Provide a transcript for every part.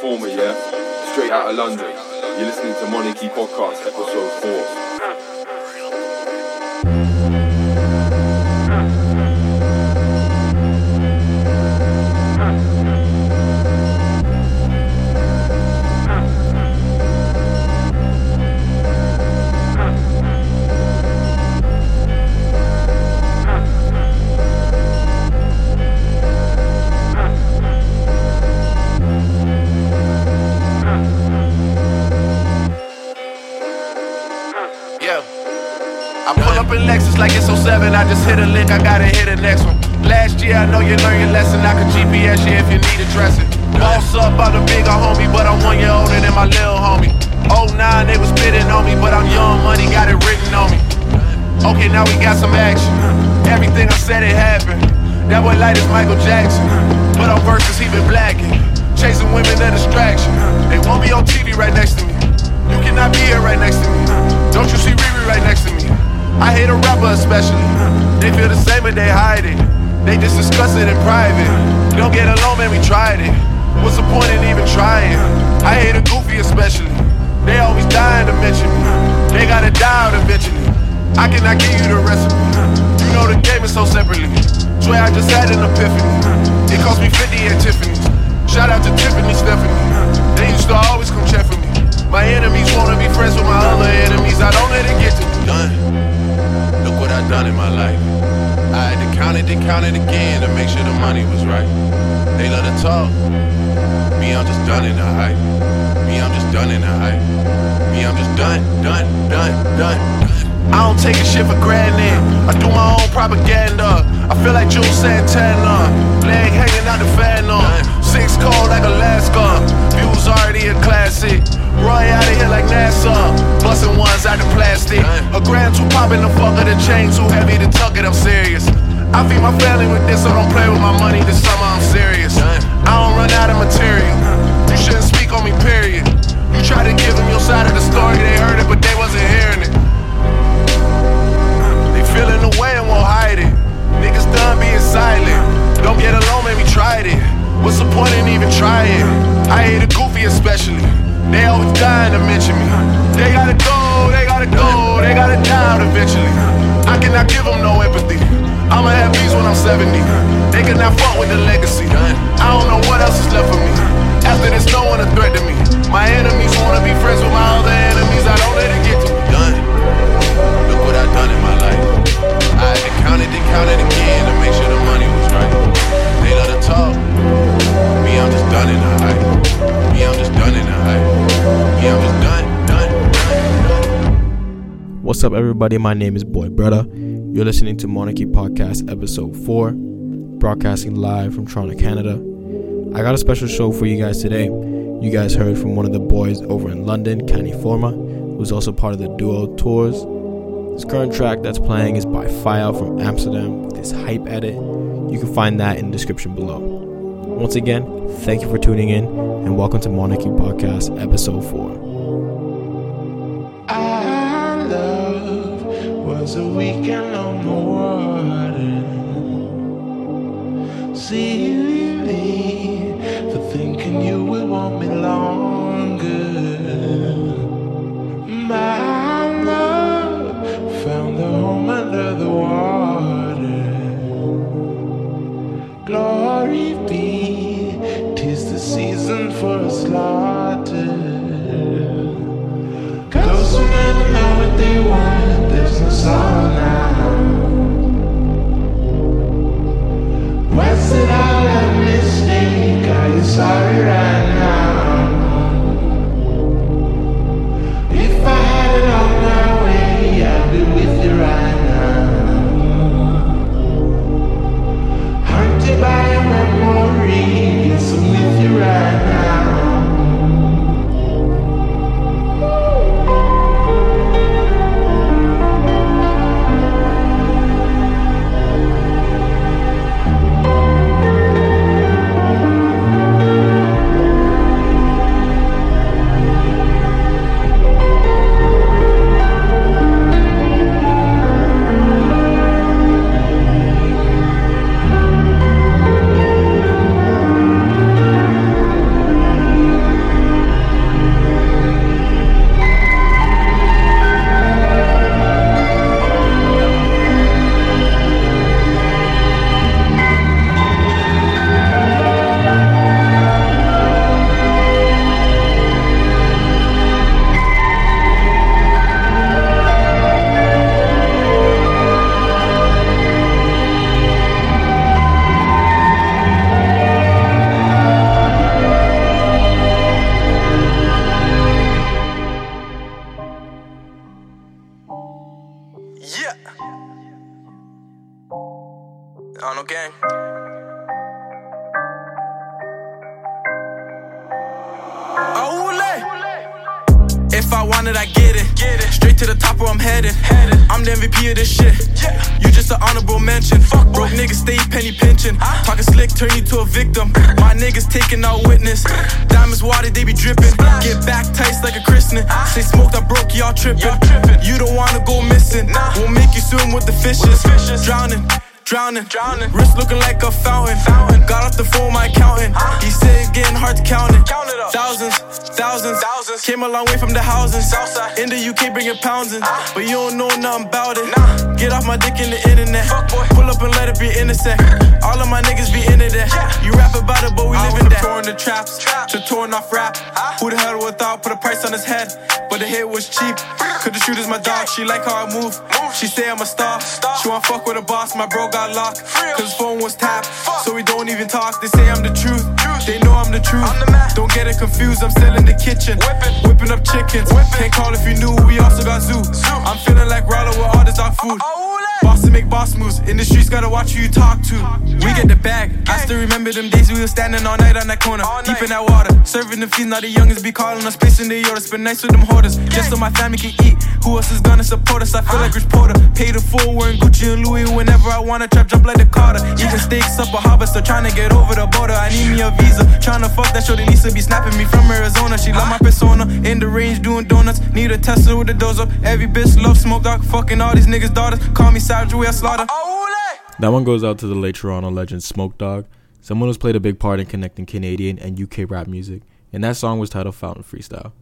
Former, yeah? Straight out of London. You're listening to Monarchy Podcast, episode 4. Like it's 07. I just hit a lick, I gotta hit the next one. Last year, I know you learned your lesson. I can GPS you if you need a dressing. Boss up, I'm the bigger homie, but I'm one year older than my little homie. 09, they was spitting on me, but I'm young money, got it written on me. Okay, now we got some action. Everything I said, it happened. That boy light is Michael Jackson, but on verses, he been blacking. Chasing women, a distraction. They won't be on TV right next to me. You cannot be here right next to me. Don't you see Riri right next to me? I hate a rapper especially. They feel the same but they hide it. They just discuss it in private. don't get along, man, we tried it. What's the point in even trying? I hate a goofy especially. They always dying to mention me. They gotta die out eventually. I cannot give you the recipe. You know the game is so separately. Swear I just had an epiphany. It cost me 50 at Tiffany's. Shout out to Tiffany Stephanie. Count it, again to make sure the money was right. They love to talk. Me, I'm just done in the hype. Me, I'm just done in the hype. Me, I'm just done, done, done, done. I don't take a shit for granted. I do my own propaganda. I feel like Juelz Santana. Leg hanging out the Phantom. Six cold like Alaska. Views already a classic. Roy out of here like NASA. Busting ones out of plastic. A grand two popping the fuck of the chain too heavy to tuck it, I'm serious. I feed my family with this, so don't play with my money this summer, I'm serious. I don't run out of material. You shouldn't speak on me, period. You try to give them your side of the story, they heard it, but What's up, everybody? My name is Boy Brother. You're listening to Monarchy Podcast, Episode 4, broadcasting live from Toronto, Canada. I got a special show for you guys today. You guys heard from one of the boys over in London, Kenny Forma, who's also part of the duo tours. This current track that's playing is by File from Amsterdam with his hype edit. You can find that in the description below. Once again, thank you for tuning in and welcome to Monarchy Podcast, Episode 4. Was a weekend on the water. Silly for thinking you would want me longer. My love found a home under the water. Glory be, tis the season for a slaughter. Cause we never know what they want sorry right Yeah. On no game. If I want it, I get it. Get it to the top where I'm headed. I'm the MVP of this shit. Yeah. You just an honorable mention. Fuck broke niggas stay penny pinching. Talking slick, turn you to a victim. My niggas taking out witness. Diamonds water, they be dripping. Get back tight like a christening. Say smoked, I broke, y'all tripping. You don't wanna go missing. We'll make you swim with the fishes. Drowning. Drowning, drowning, wrist looking like a fountain. fountain. Got off the phone, my accountant. He said it's getting hard to count it. Count it up. Thousands, thousands, thousands. Came a long way from the houses. Southside. In the UK, bringing pounds in. Ah. But you don't know nothing about it. Nah. Get off my dick in the internet. Pull up and let it be innocent. All of my niggas be into that. You rap about it, but we live in that. Touring the traps, to touring off rap. Who the hell would thought put a price on his head? But the hit was cheap. Cause the shooter's my dog. She like how I move. She say I'm a star. She want fuck with a boss. My bro got locked. Cause his phone was tapped. So we don't even talk. They say I'm the truth. They know I'm the truth. Don't get it confused. I'm still in the kitchen. Whipping up chickens. Can't call if you knew. We also got zoo. I'm feeling like Rollo with all this dog food. Oh, Boss to make boss moves. In the streets, gotta watch who you talk to. We get the bag. I still remember them days we was standing all night on that corner. Deep in that water. Serving the fees, now the youngins be calling us. Spacing the Yoda. Spend nights with them hoarders. Just so my family can eat. Who else is gonna support us? I feel like Rich Porter. Pay the full, wearing Gucci and Louis. Whenever I wanna trap, jump like the Carter. Eating steaks up a harbor, still trying to get over the border. I need a to fuck that shorty to be snapping me from Arizona. She love my persona. In the range doing donuts. Need a Tesla with doors up. Every bitch love Smoke Dawg. Fucking all these niggas' daughters. Call me Savage, we a slaughter. That one goes out to the late Toronto legend Smoke Dawg, someone who's played a big part in connecting Canadian and UK rap music, and that song was titled Fountain Freestyle.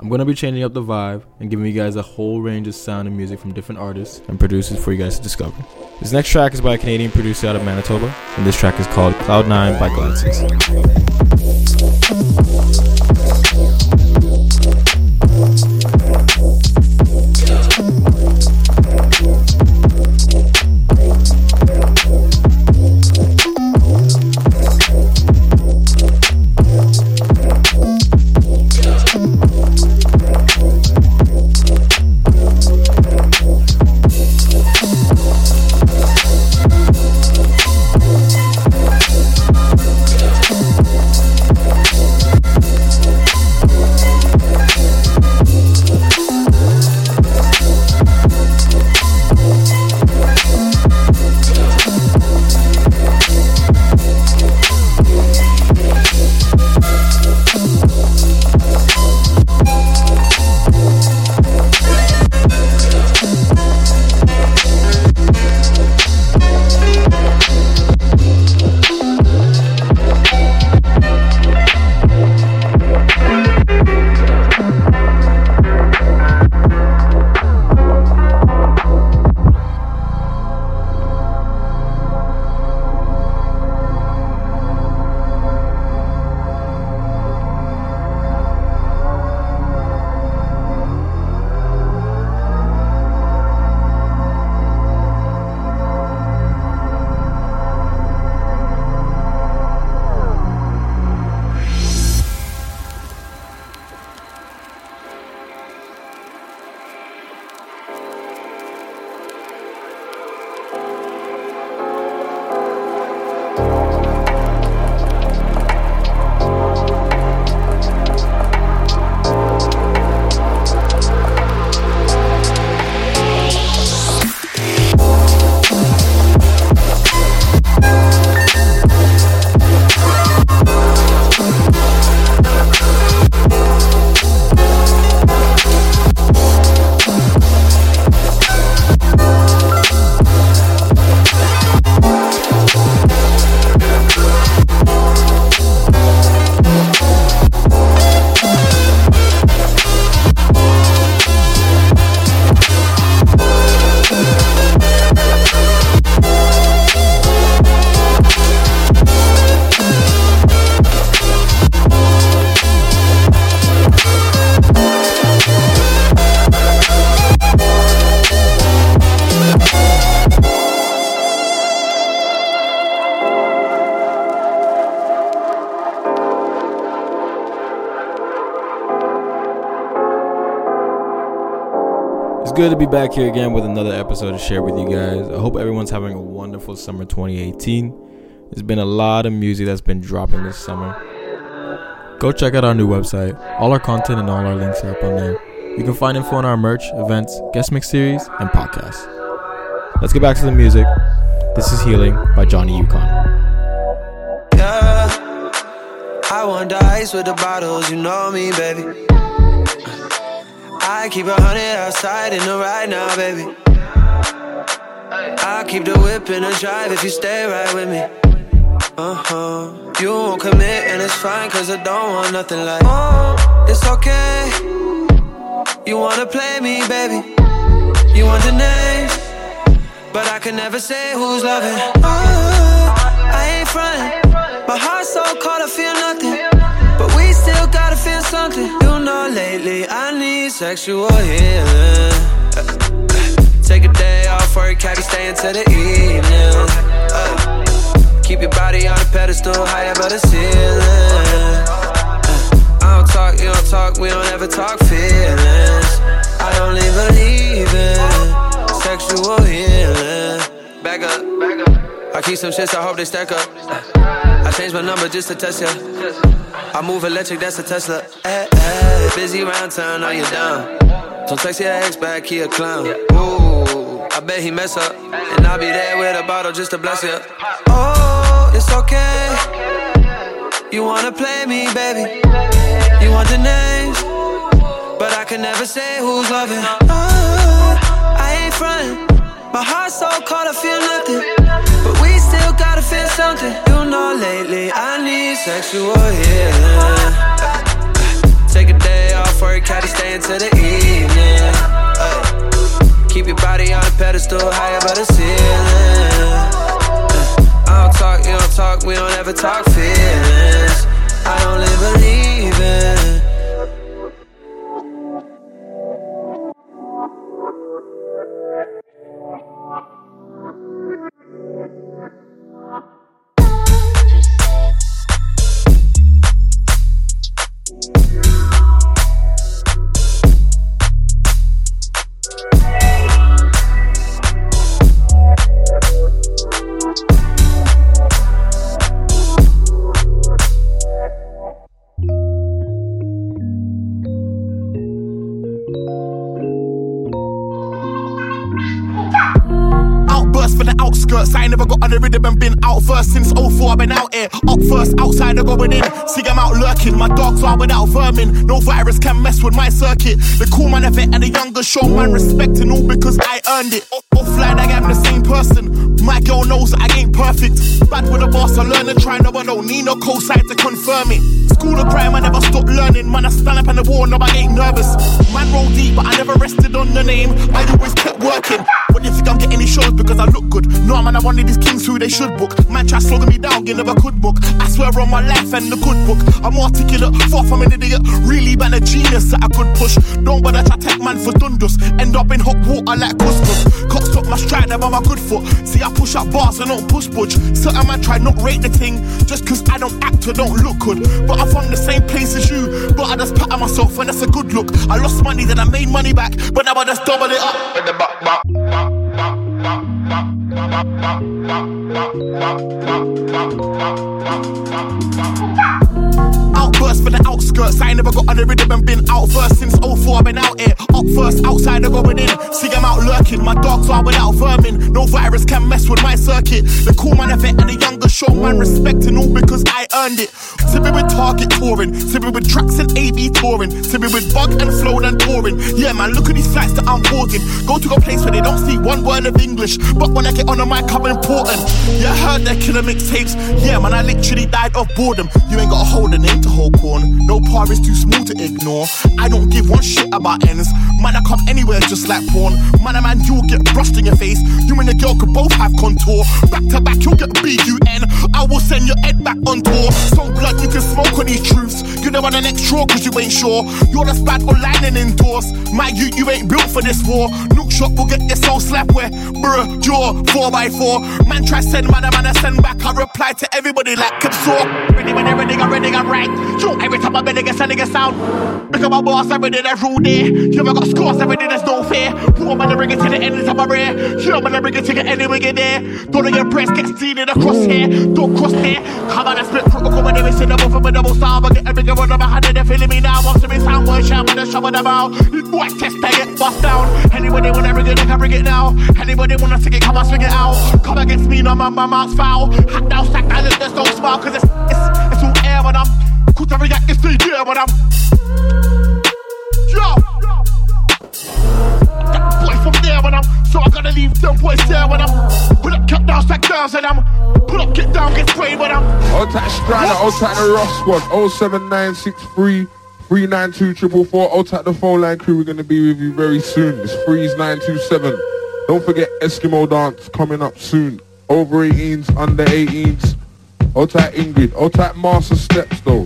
I'm gonna be changing up the vibe and giving you guys a whole range of sound and music from different artists and producers for you guys to discover. This next track is by a Canadian producer out of Manitoba, and this track is called Cloud9 by Glad good to be back here again with another episode to share with you guys. I hope everyone's having a wonderful summer 2018. There's been a lot of music that's been dropping this summer. Go check out our new website. All our content and all our links are up on there. You can find info on our merch, events, guest mix series, and podcasts. Let's get back to the music. This is Healing by Johnny Yukon. Yeah, I want the ice with the bottles, you know me, baby. I keep a hundred outside in the ride now, baby. I'll keep the whip in the drive if you stay right with me. Uh huh. You won't commit, and it's fine, cause I don't want nothing like, oh, it's okay. You wanna play me, baby. You want the names, but I can never say who's loving. Oh, I ain't frontin'. My heart's so cold, I feel nothing. Know, lately I need sexual healing. Take a day off work, can't be staying till the evening. Uh, keep your body on a pedestal, high above the ceiling. Uh, I don't talk, you don't talk, we don't ever talk feelings. I only believe in sexual healing. Back up, back up. I keep some shits, I hope they stack up. I changed my number just to test ya. I move electric, that's a Tesla. Hey, hey, busy round town, are you down? Don't text your ex back, he a clown. Ooh, I bet he mess up. And I'll be there with a bottle just to bless you. Oh, it's okay. You wanna play me, baby. You want the names, but I can never say who's loving. Oh, I ain't frontin'. My heart's so cold, I feel nothing. Gotta feel something. You know, lately I need sexual healing. Take a day off work, had to stay until the evening. Uh, keep your body on a pedestal, high above the ceiling. Uh, I don't talk, you don't talk, we don't ever talk feelings. I only believe in. No virus can mess with my circuit. The cool man it and the younger show man respecting all because I earned it. Off- Offline, I am the same person. My girl knows I ain't perfect. Bad with a boss, I learn and try. No, I don't need no cosign to confirm it. School of crime, I never stop learning. Man, I stand up on the war, no, I ain't nervous. Man, roll deep, but I never rested on the name. I always kept working. What do you think I'm getting these shows because I look good? No, man, I'm one of these kings who they should book. Man, try slogging me down, you never could book. I swear on my life and the good book. I'm articulate, far from an idiot. Really, man, a genius that I could push. Don't bother try take man for dundus. End up in hot water like couscous. Can't stop my stride, I'm on my good foot. See, I push up bars and don't push budge. Certain man try not rate the thing just cause I don't act or don't look good. But I'm from the same place as you. But I just pattern myself and that's a good look. I lost money, then I made money back. But now I just double it up. Outburst for the outskirts. I never got on the rhythm and been out first since 04. I've been out here. Up first, outside, I'm going in. See, I'm out lurking. My dogs are without vermin. No virus can mess with my circuit. The cool man of it and the younger show my respect and all because I earned it. Sipping with Target touring. Sipping with tracks and AB touring. Sipping with Bug and Flow and touring. Yeah, man, look at these flights that I'm boarding. Go to a place where they don't speak one word of English. But when I get on the mic, I'm important. Yeah, heard they're killer mixtapes. Yeah, man, I literally died of boredom. You ain't gotta hold a name to hold corn. No par is too small to ignore. I don't give one shit about ends. Man, I come anywhere just like porn. Man, a man, you'll get brushed in your face. You and the girl could both have contour. Back to back, you'll get I will send your head back on tour. So blood, you can smoke on these truths. You know on the next draw, cause you ain't sure. You're the bad online and indoors. My you, you ain't built for this war. Nuke shot will get your soul slapped where, bruh, jaw, 4x4. Man try send man, a man, I send back. I reply to everybody like Kipsaw. Ready when ready, I'm ready, I'm right. Yo, every time I'm ready, get sending a sound. Become my boss, every day that's rule there. Eh? You ever got scores, every day there's no fear. Who am I to bring it to the end of my rear? You am I to bring it to the end of get there. Don't let your breast get seen in the crosshair. Don't cross there. Come on, I split crook, come on, every sit double from a double star. But get every girl on my hand and they're feeling me now. Wants to be sound, boy, shout, but they're showing them out. Boy, test, they get bust down. Anybody bring it, they can bring it now. Anybody wanna sing it, come on, swing it out. Come against me, no, my, my mouth's foul. Hat down, stack down, there's no smile, cause it's, it's, it's all air when I'm. Could I react, it's the year when I'm. Yo! That boy from there when I'm. So I gotta leave them boys there when I'm. Pull up, cut down, stack down, and I'm. Pull up, get down, get sprayed when I'm. Old tight Strider, old tight the Ross squad, 07963 392 444. Old tight the phone line crew, we're gonna be with you very soon. It's Freeze 927. Don't forget Eskimo Dance coming up soon. Over 18s, under 18s. Old tight Ingrid, old tight Master Steps though.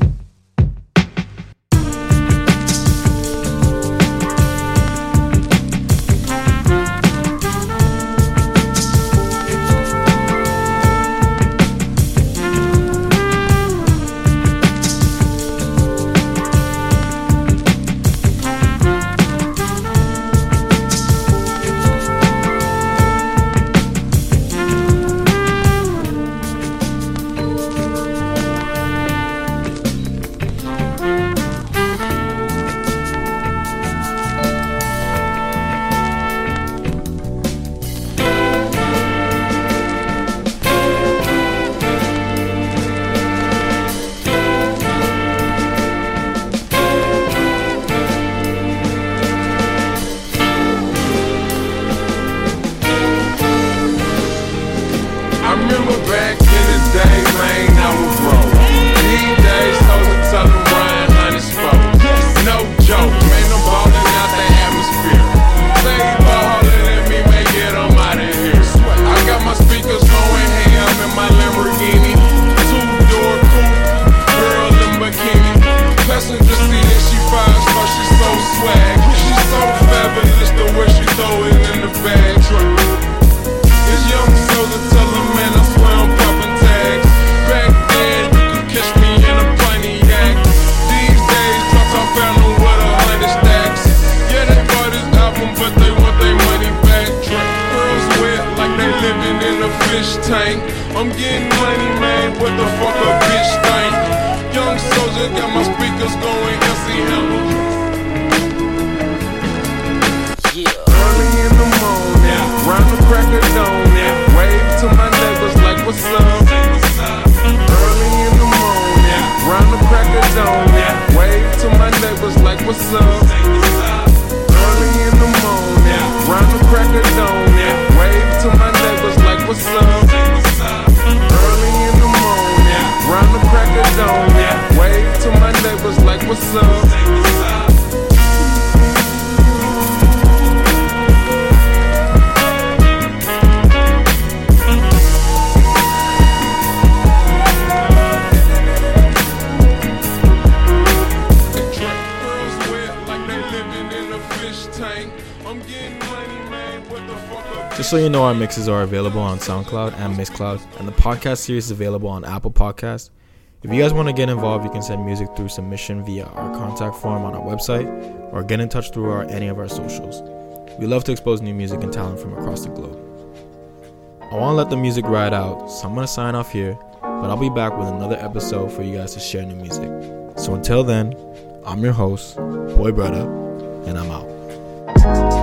Just so you know, our mixes are available on SoundCloud and Mixcloud, and the podcast series is available on Apple Podcasts. If you guys want to get involved, you can send music through submission via our contact form on our website or get in touch through our, any of our socials. We love to expose new music and talent from across the globe. I want to let the music ride out, so I'm going to sign off here, but I'll be back with another episode for you guys to share new music. So until then, I'm your host, Boy Brother, and I'm out.